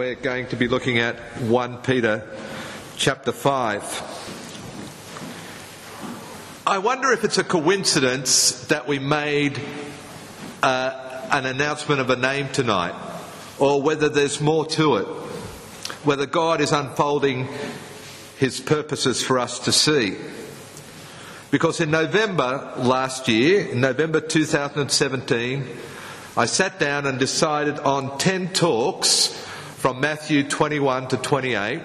we're going to be looking at 1 Peter chapter 5. I wonder if it's a coincidence that we made uh, an announcement of a name tonight, or whether there's more to it, whether God is unfolding his purposes for us to see. Because in November last year, in November 2017, I sat down and decided on 10 talks from Matthew 21 to 28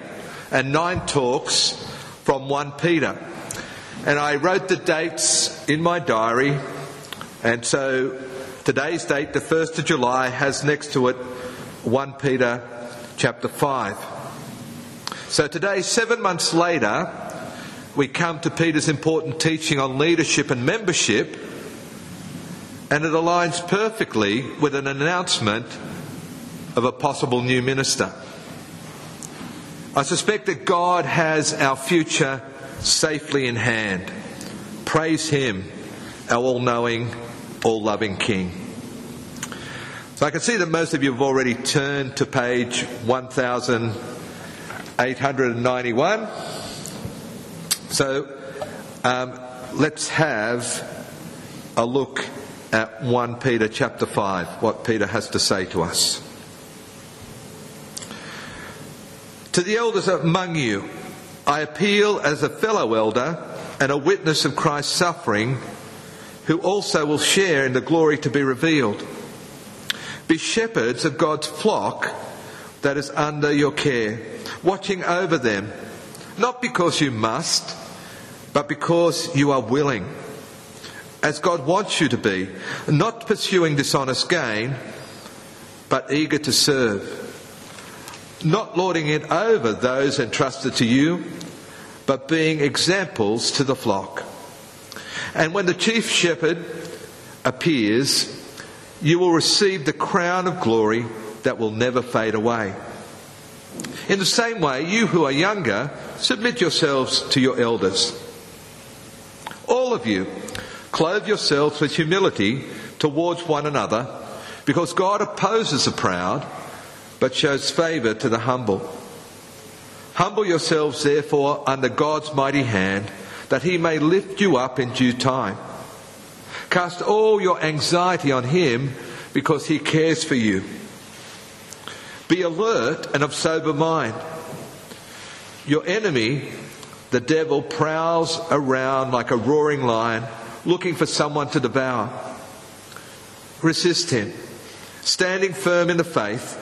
and 9 talks from 1 Peter. And I wrote the dates in my diary, and so today's date, the 1st of July, has next to it 1 Peter chapter 5. So today, seven months later, we come to Peter's important teaching on leadership and membership and it aligns perfectly with an announcement of a possible new minister. I suspect that God has our future safely in hand. Praise Him, our all knowing, all loving King. So I can see that most of you have already turned to page 1891. So um, let's have a look at 1 Peter chapter 5, what Peter has to say to us. To the elders among you, I appeal as a fellow elder and a witness of Christ's suffering, who also will share in the glory to be revealed. Be shepherds of God's flock that is under your care, watching over them, not because you must, but because you are willing as God wants you to be, not pursuing dishonest gain, but eager to serve, not lording it over those entrusted to you, but being examples to the flock. And when the chief shepherd appears, you will receive the crown of glory that will never fade away. In the same way, you who are younger, submit yourselves to your elders. All of you, Clothe yourselves with humility towards one another, because God opposes the proud, but shows favour to the humble. Humble yourselves, therefore, under God's mighty hand, that he may lift you up in due time. Cast all your anxiety on him, because he cares for you. Be alert and of sober mind. Your enemy, the devil, prowls around like a roaring lion looking for someone to devour. Resist him, standing firm in the faith,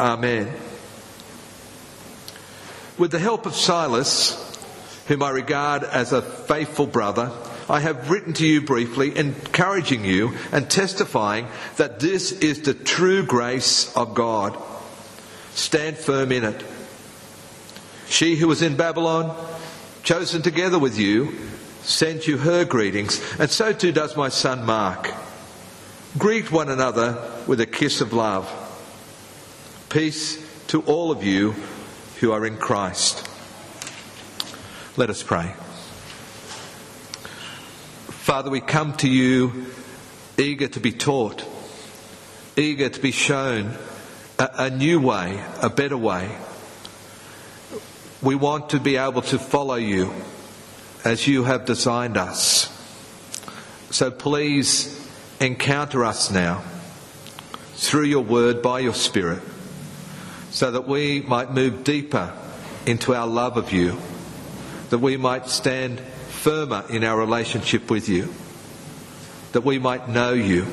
Amen. With the help of Silas, whom I regard as a faithful brother, I have written to you briefly, encouraging you and testifying that this is the true grace of God. Stand firm in it. She who was in Babylon, chosen together with you, sent you her greetings, and so too does my son Mark. Greet one another with a kiss of love. Peace to all of you who are in Christ. Let us pray. Father, we come to you eager to be taught, eager to be shown a, a new way, a better way. We want to be able to follow you as you have designed us. So please encounter us now through your word by your spirit so that we might move deeper into our love of you, that we might stand firmer in our relationship with you, that we might know you,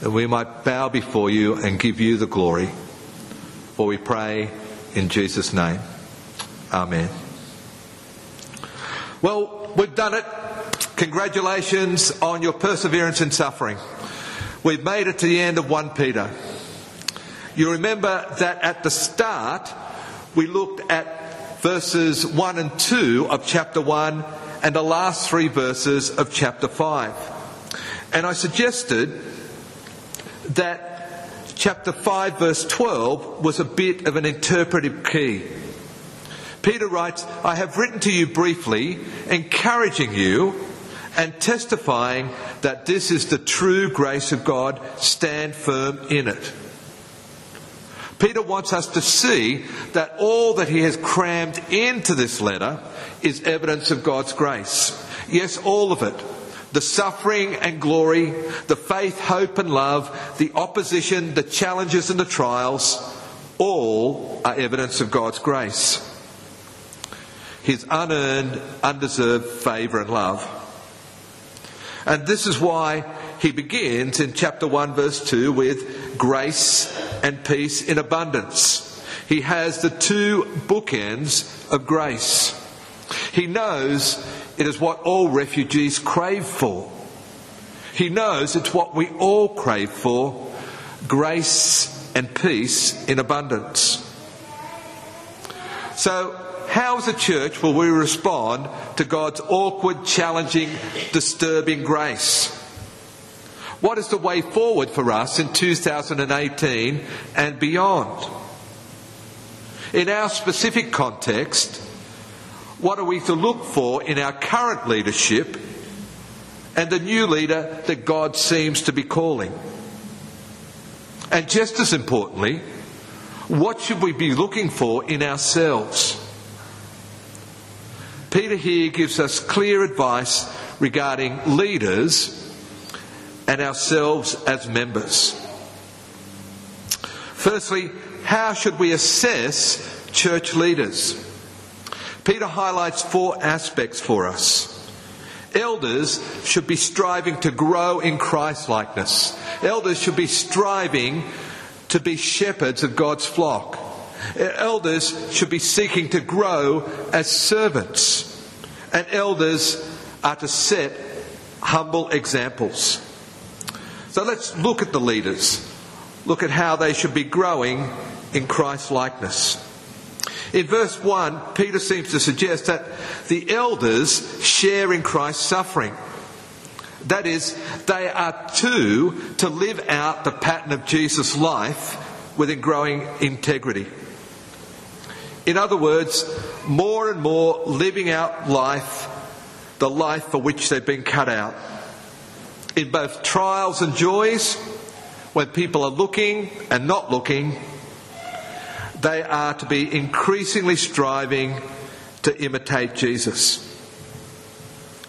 that we might bow before you and give you the glory. For we pray in Jesus' name. Amen. Well, we've done it. Congratulations on your perseverance in suffering. We've made it to the end of 1 Peter. You remember that at the start we looked at verses 1 and 2 of chapter 1 and the last three verses of chapter 5. And I suggested that chapter 5 verse 12 was a bit of an interpretive key. Peter writes, I have written to you briefly, encouraging you and testifying that this is the true grace of God. Stand firm in it. Peter wants us to see that all that he has crammed into this letter is evidence of God's grace. Yes, all of it. The suffering and glory, the faith, hope and love, the opposition, the challenges and the trials, all are evidence of God's grace. His unearned, undeserved favour and love. And this is why he begins in chapter 1 verse 2 with grace and peace in abundance. He has the two bookends of grace. He knows it is what all refugees crave for. He knows it's what we all crave for grace and peace in abundance. So, how as a church will we respond to God's awkward, challenging, disturbing grace? What is the way forward for us in 2018 and beyond? In our specific context, what are we to look for in our current leadership and the new leader that God seems to be calling? And just as importantly, what should we be looking for in ourselves? Peter here gives us clear advice regarding leaders and ourselves as members. Firstly, how should we assess church leaders? Peter highlights four aspects for us. Elders should be striving to grow in Christ likeness. Elders should be striving to be shepherds of God's flock. Elders should be seeking to grow as servants. And elders are to set humble examples. So let's look at the leaders. Look at how they should be growing in Christ likeness. In verse 1, Peter seems to suggest that the elders share in Christ's suffering. That is, they are too to live out the pattern of Jesus' life within growing integrity. In other words, more and more living out life, the life for which they've been cut out in both trials and joys, when people are looking and not looking, they are to be increasingly striving to imitate Jesus.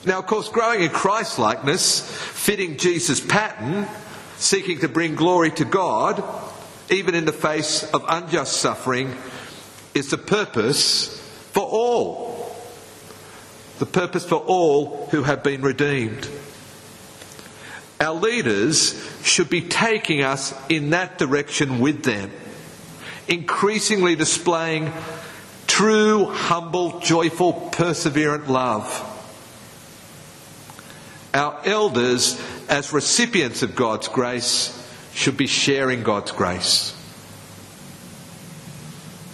Now, of course, growing in Christ likeness, fitting Jesus' pattern, seeking to bring glory to God, even in the face of unjust suffering, is the purpose for all. The purpose for all who have been redeemed. Our leaders should be taking us in that direction with them, increasingly displaying true, humble, joyful, perseverant love. Our elders, as recipients of God's grace, should be sharing God's grace.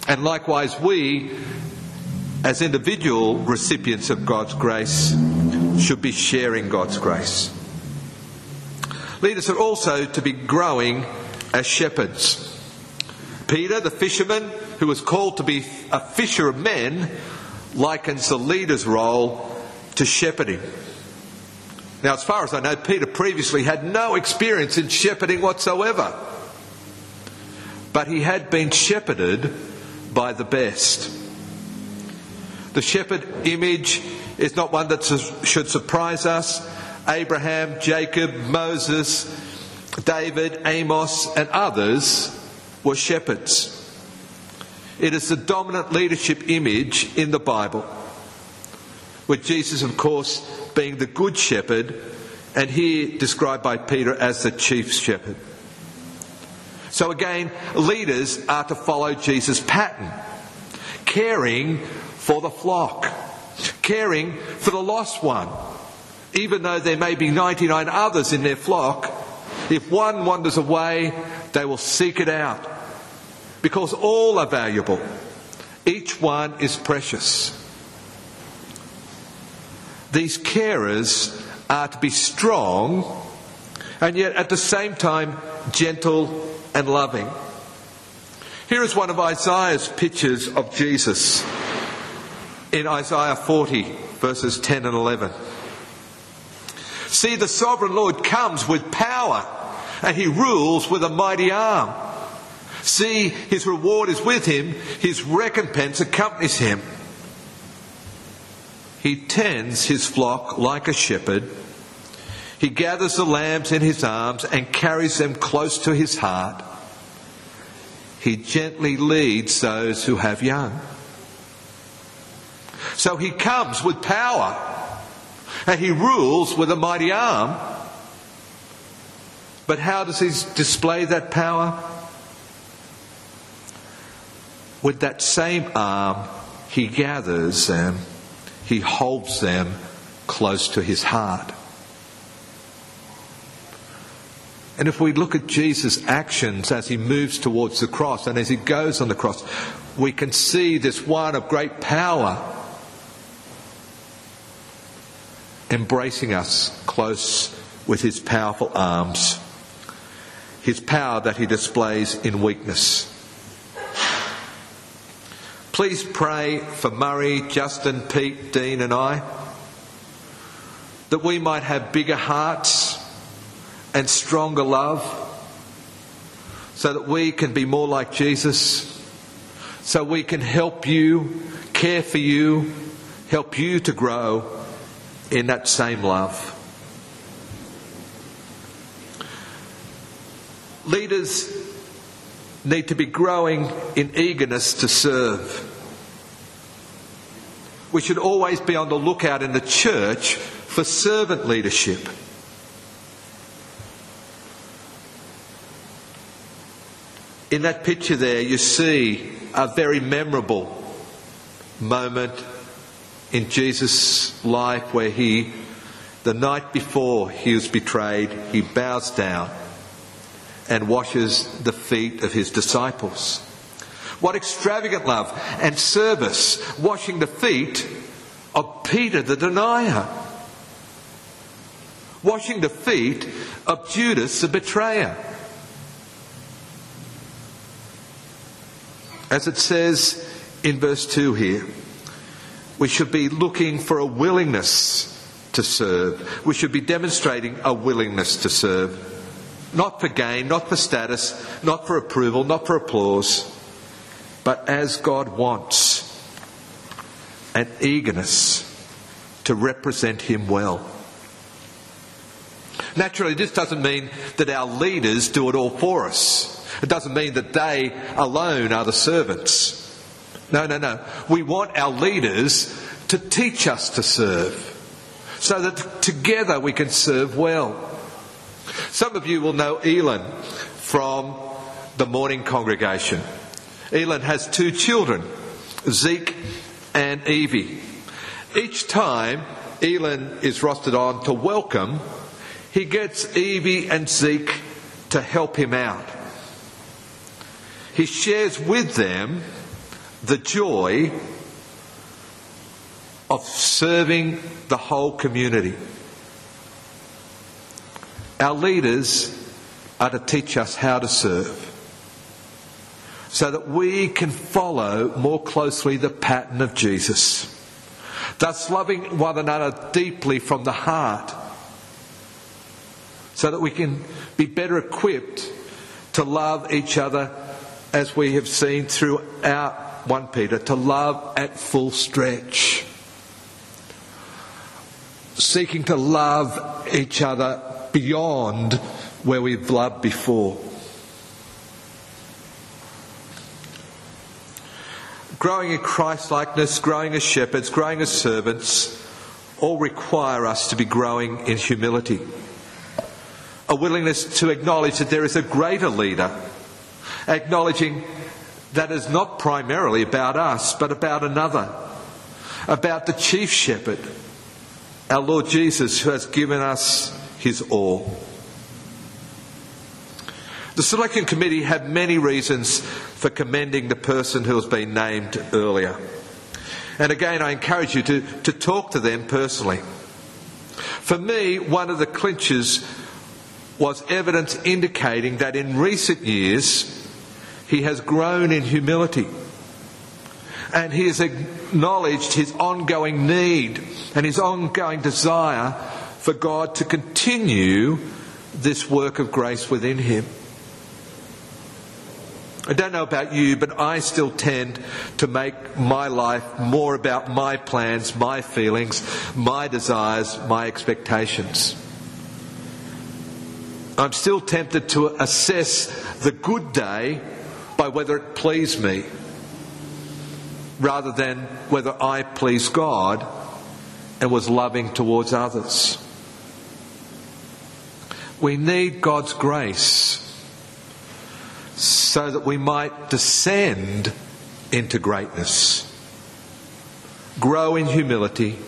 And likewise, we, as individual recipients of God's grace, should be sharing God's grace. Leaders are also to be growing as shepherds. Peter, the fisherman, who was called to be a fisher of men, likens the leader's role to shepherding. Now, as far as I know, Peter previously had no experience in shepherding whatsoever. But he had been shepherded by the best. The shepherd image is not one that should surprise us. Abraham, Jacob, Moses, David, Amos, and others were shepherds. It is the dominant leadership image in the Bible, with Jesus, of course, being the good shepherd, and here described by Peter as the chief shepherd. So again, leaders are to follow Jesus' pattern, caring for the flock, caring for the lost one even though there may be 99 others in their flock, if one wanders away, they will seek it out because all are valuable. Each one is precious. These carers are to be strong and yet at the same time gentle and loving. Here is one of Isaiah's pictures of Jesus in Isaiah 40, verses 10 and 11. See, the sovereign Lord comes with power and he rules with a mighty arm. See, his reward is with him, his recompense accompanies him. He tends his flock like a shepherd. He gathers the lambs in his arms and carries them close to his heart. He gently leads those who have young. So he comes with power and he rules with a mighty arm. But how does he display that power? With that same arm, he gathers them, he holds them close to his heart. And if we look at Jesus' actions as he moves towards the cross and as he goes on the cross, we can see this one of great power embracing us close with his powerful arms, his power that he displays in weakness. Please pray for Murray, Justin, Pete, Dean, and I that we might have bigger hearts and stronger love so that we can be more like Jesus, so we can help you, care for you, help you to grow in that same love. Leaders need to be growing in eagerness to serve. We should always be on the lookout in the church for servant leadership. In that picture there, you see a very memorable moment in Jesus' life where he, the night before he was betrayed, he bows down and washes the feet of his disciples. What extravagant love and service, washing the feet of Peter the denier, washing the feet of Judas the betrayer. As it says in verse 2 here, we should be looking for a willingness to serve. We should be demonstrating a willingness to serve. Not for gain, not for status, not for approval, not for applause, but as God wants an eagerness to represent Him well. Naturally, this doesn't mean that our leaders do it all for us. It doesn't mean that they alone are the servants. No, no, no. We want our leaders to teach us to serve so that together we can serve well. Some of you will know Elin from the morning congregation. Elin has two children, Zeke and Evie. Each time Elin is rostered on to welcome, he gets Evie and Zeke to help him out. He shares with them the joy of serving the whole community. Our leaders are to teach us how to serve so that we can follow more closely the pattern of Jesus. Thus, loving one another deeply from the heart so that we can be better equipped to love each other as we have seen throughout 1 Peter, to love at full stretch. Seeking to love each other beyond where we've loved before. Growing in Christ likeness, growing as shepherds, growing as servants, all require us to be growing in humility. A willingness to acknowledge that there is a greater leader acknowledging that is not primarily about us, but about another, about the chief shepherd, our Lord Jesus, who has given us his all. The selection committee had many reasons for commending the person who has been named earlier. And again, I encourage you to, to talk to them personally. For me, one of the clinches was evidence indicating that in recent years he has grown in humility and he has acknowledged his ongoing need and his ongoing desire for God to continue this work of grace within him. I don't know about you, but I still tend to make my life more about my plans, my feelings, my desires, my expectations. I'm still tempted to assess the good day by whether it pleased me rather than whether I pleased God and was loving towards others. We need God's grace so that we might descend into greatness, grow in humility,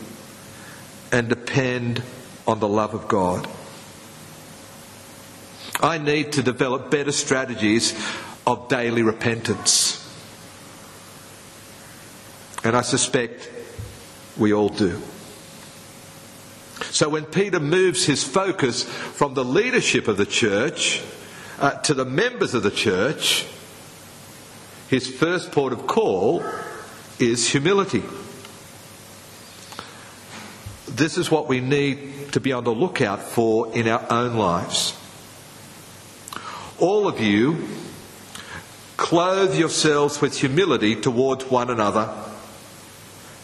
and depend on the love of God. I need to develop better strategies of daily repentance. And I suspect we all do. So when Peter moves his focus from the leadership of the church uh, to the members of the church, his first port of call is humility. This is what we need to be on the lookout for in our own lives. All of you clothe yourselves with humility towards one another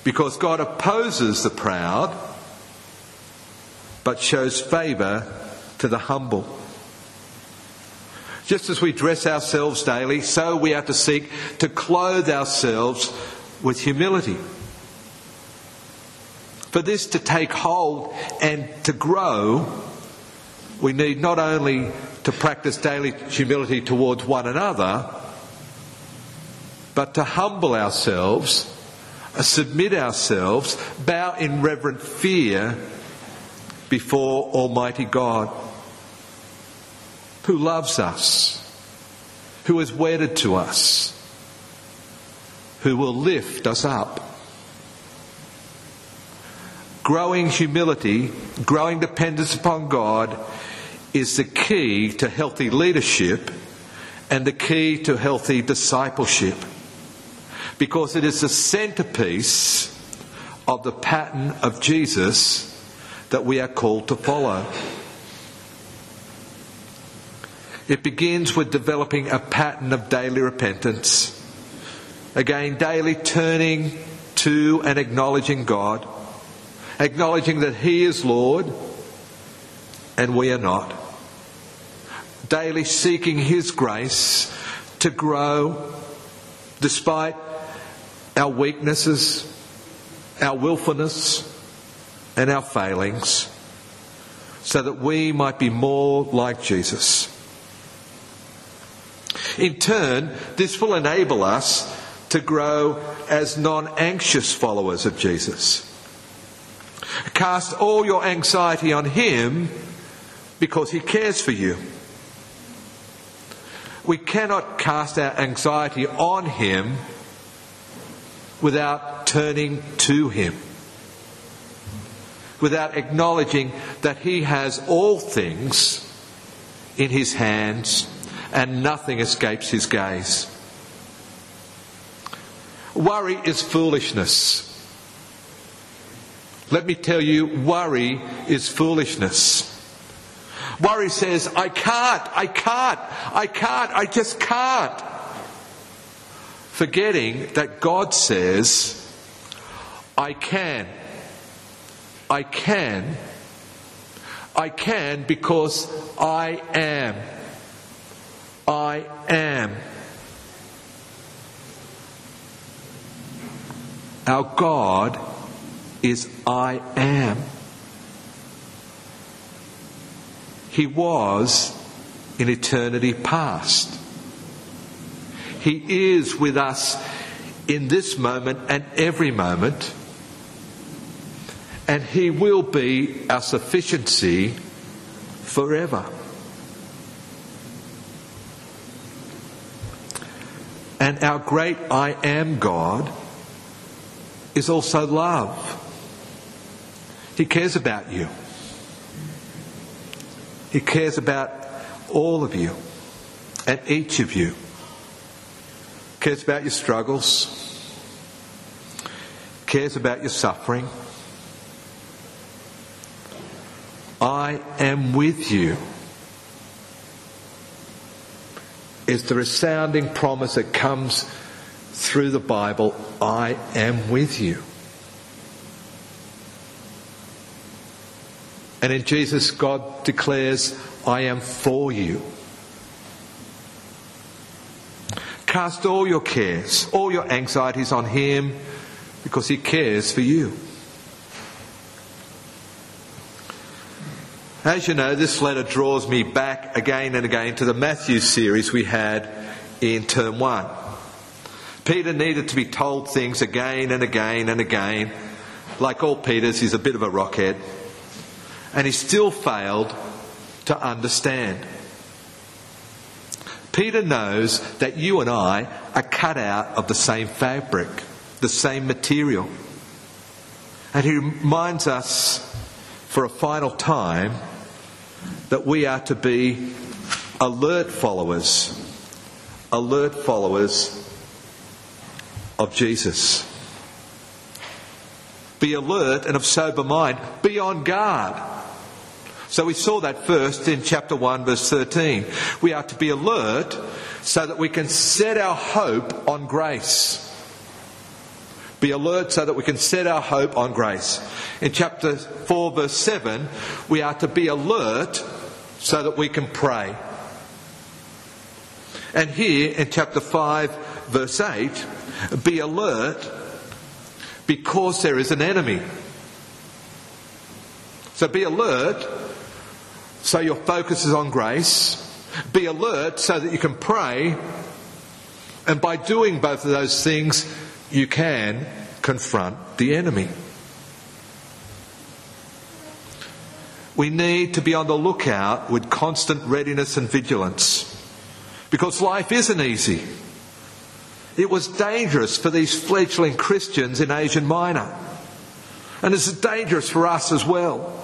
because God opposes the proud but shows favour to the humble. Just as we dress ourselves daily, so we are to seek to clothe ourselves with humility. For this to take hold and to grow, we need not only to practice daily humility towards one another, but to humble ourselves, uh, submit ourselves, bow in reverent fear before Almighty God who loves us, who is wedded to us, who will lift us up. Growing humility, growing dependence upon God is the key to healthy leadership and the key to healthy discipleship because it is the centerpiece of the pattern of Jesus that we are called to follow. It begins with developing a pattern of daily repentance. Again, daily turning to and acknowledging God, acknowledging that He is Lord and we are not. Daily seeking His grace to grow despite our weaknesses, our willfulness, and our failings, so that we might be more like Jesus. In turn, this will enable us to grow as non anxious followers of Jesus. Cast all your anxiety on Him because He cares for you. We cannot cast our anxiety on Him without turning to Him, without acknowledging that He has all things in His hands and nothing escapes his gaze. Worry is foolishness. Let me tell you, worry is foolishness. Worry says, I can't, I can't, I can't, I just can't. Forgetting that God says, I can. I can. I can because I am. I am. Our God is I am. He was in eternity past. He is with us in this moment and every moment. And He will be our sufficiency forever. And our great I am God is also love. He cares about you. He cares about all of you and each of you. Cares about your struggles. Cares about your suffering. I am with you. Is the resounding promise that comes through the Bible I am with you. And in Jesus, God declares, I am for you. Cast all your cares, all your anxieties on Him because He cares for you. As you know, this letter draws me back again and again to the Matthew series we had in term one. Peter needed to be told things again and again and again. Like all Peters, he's a bit of a rockhead. And he still failed to understand. Peter knows that you and I are cut out of the same fabric, the same material. And he reminds us for a final time that we are to be alert followers, alert followers of Jesus. Be alert and of sober mind. Be on guard. So we saw that first in chapter 1 verse 13. We are to be alert so that we can set our hope on grace. Be alert so that we can set our hope on grace. In chapter 4 verse 7, we are to be alert so that we can pray. And here in chapter 5 verse 8, be alert because there is an enemy. So be alert so your focus is on grace. Be alert so that you can pray. And by doing both of those things, you can confront the enemy. We need to be on the lookout with constant readiness and vigilance because life isn't easy. It was dangerous for these fledgling Christians in Asia Minor. And it's dangerous for us as well.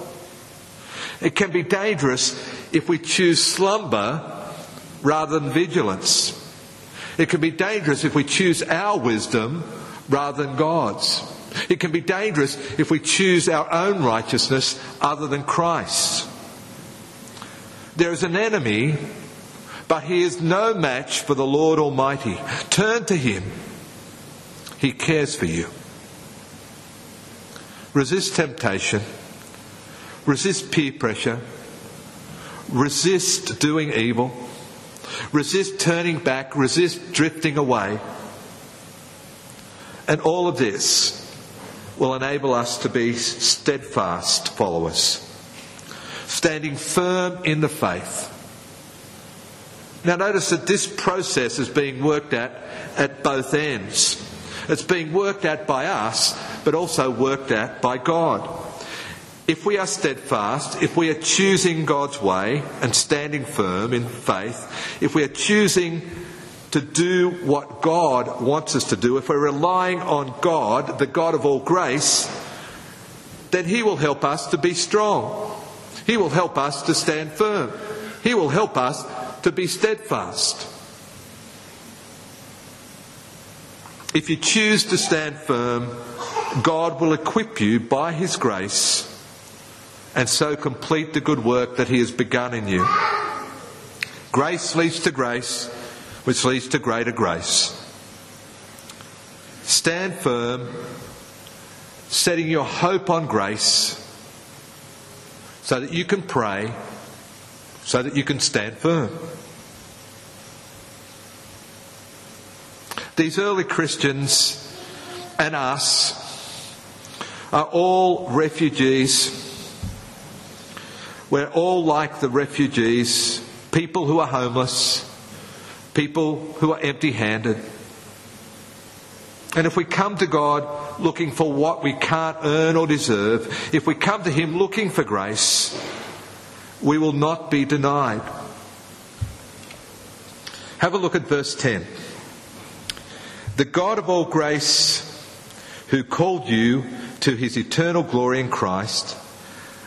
It can be dangerous if we choose slumber rather than vigilance. It can be dangerous if we choose our wisdom rather than God's. It can be dangerous if we choose our own righteousness other than Christ's. There is an enemy, but he is no match for the Lord Almighty. Turn to him. He cares for you. Resist temptation. Resist peer pressure. Resist doing evil. Resist turning back. Resist drifting away. And all of this will enable us to be steadfast followers, standing firm in the faith. Now, notice that this process is being worked at at both ends. It's being worked at by us, but also worked at by God. If we are steadfast, if we are choosing God's way and standing firm in faith, if we are choosing to do what God wants us to do, if we're relying on God, the God of all grace, then He will help us to be strong. He will help us to stand firm. He will help us to be steadfast. If you choose to stand firm, God will equip you by His grace and so complete the good work that He has begun in you. Grace leads to grace which leads to greater grace. Stand firm, setting your hope on grace so that you can pray, so that you can stand firm. These early Christians and us are all refugees. We're all like the refugees, people who are homeless, people who are empty handed. And if we come to God looking for what we can't earn or deserve, if we come to Him looking for grace, we will not be denied. Have a look at verse 10. The God of all grace, who called you to his eternal glory in Christ,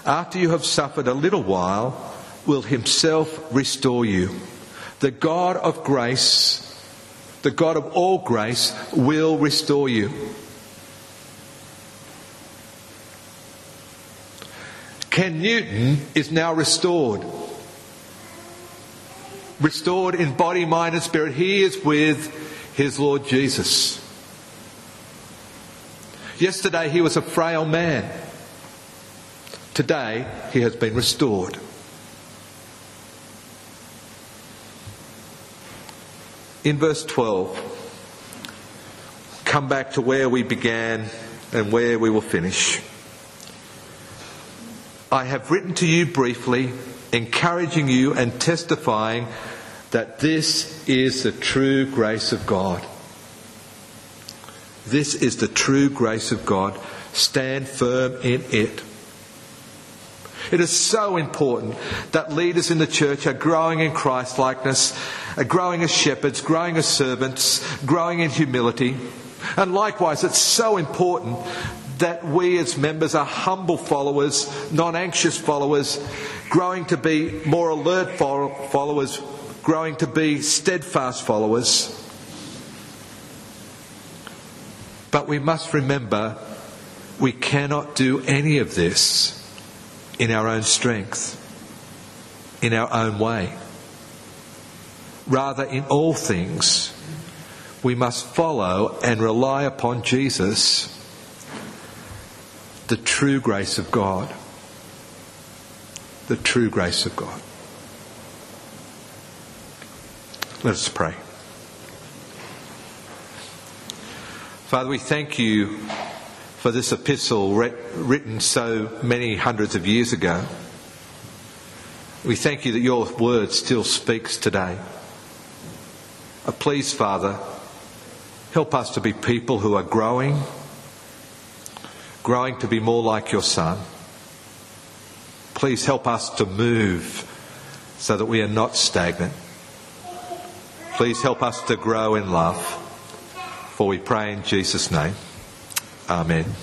after you have suffered a little while, will himself restore you. The God of grace, the God of all grace, will restore you. Ken Newton is now restored. Restored in body, mind, and spirit. He is with his Lord Jesus. Yesterday he was a frail man. Today he has been restored. In verse 12, come back to where we began and where we will finish. I have written to you briefly, encouraging you and testifying that this is the true grace of God. This is the true grace of God. Stand firm in it. It is so important that leaders in the church are growing in Christ likeness, growing as shepherds, growing as servants, growing in humility. And likewise, it's so important that we as members are humble followers, non anxious followers, growing to be more alert followers, growing to be steadfast followers. But we must remember we cannot do any of this in our own strength, in our own way. Rather, in all things, we must follow and rely upon Jesus, the true grace of God. The true grace of God. Let us pray. Father, we thank you for this epistle written so many hundreds of years ago. We thank you that your word still speaks today. Uh, please, Father, help us to be people who are growing, growing to be more like your Son. Please help us to move so that we are not stagnant. Please help us to grow in love. For we pray in Jesus' name. Amen.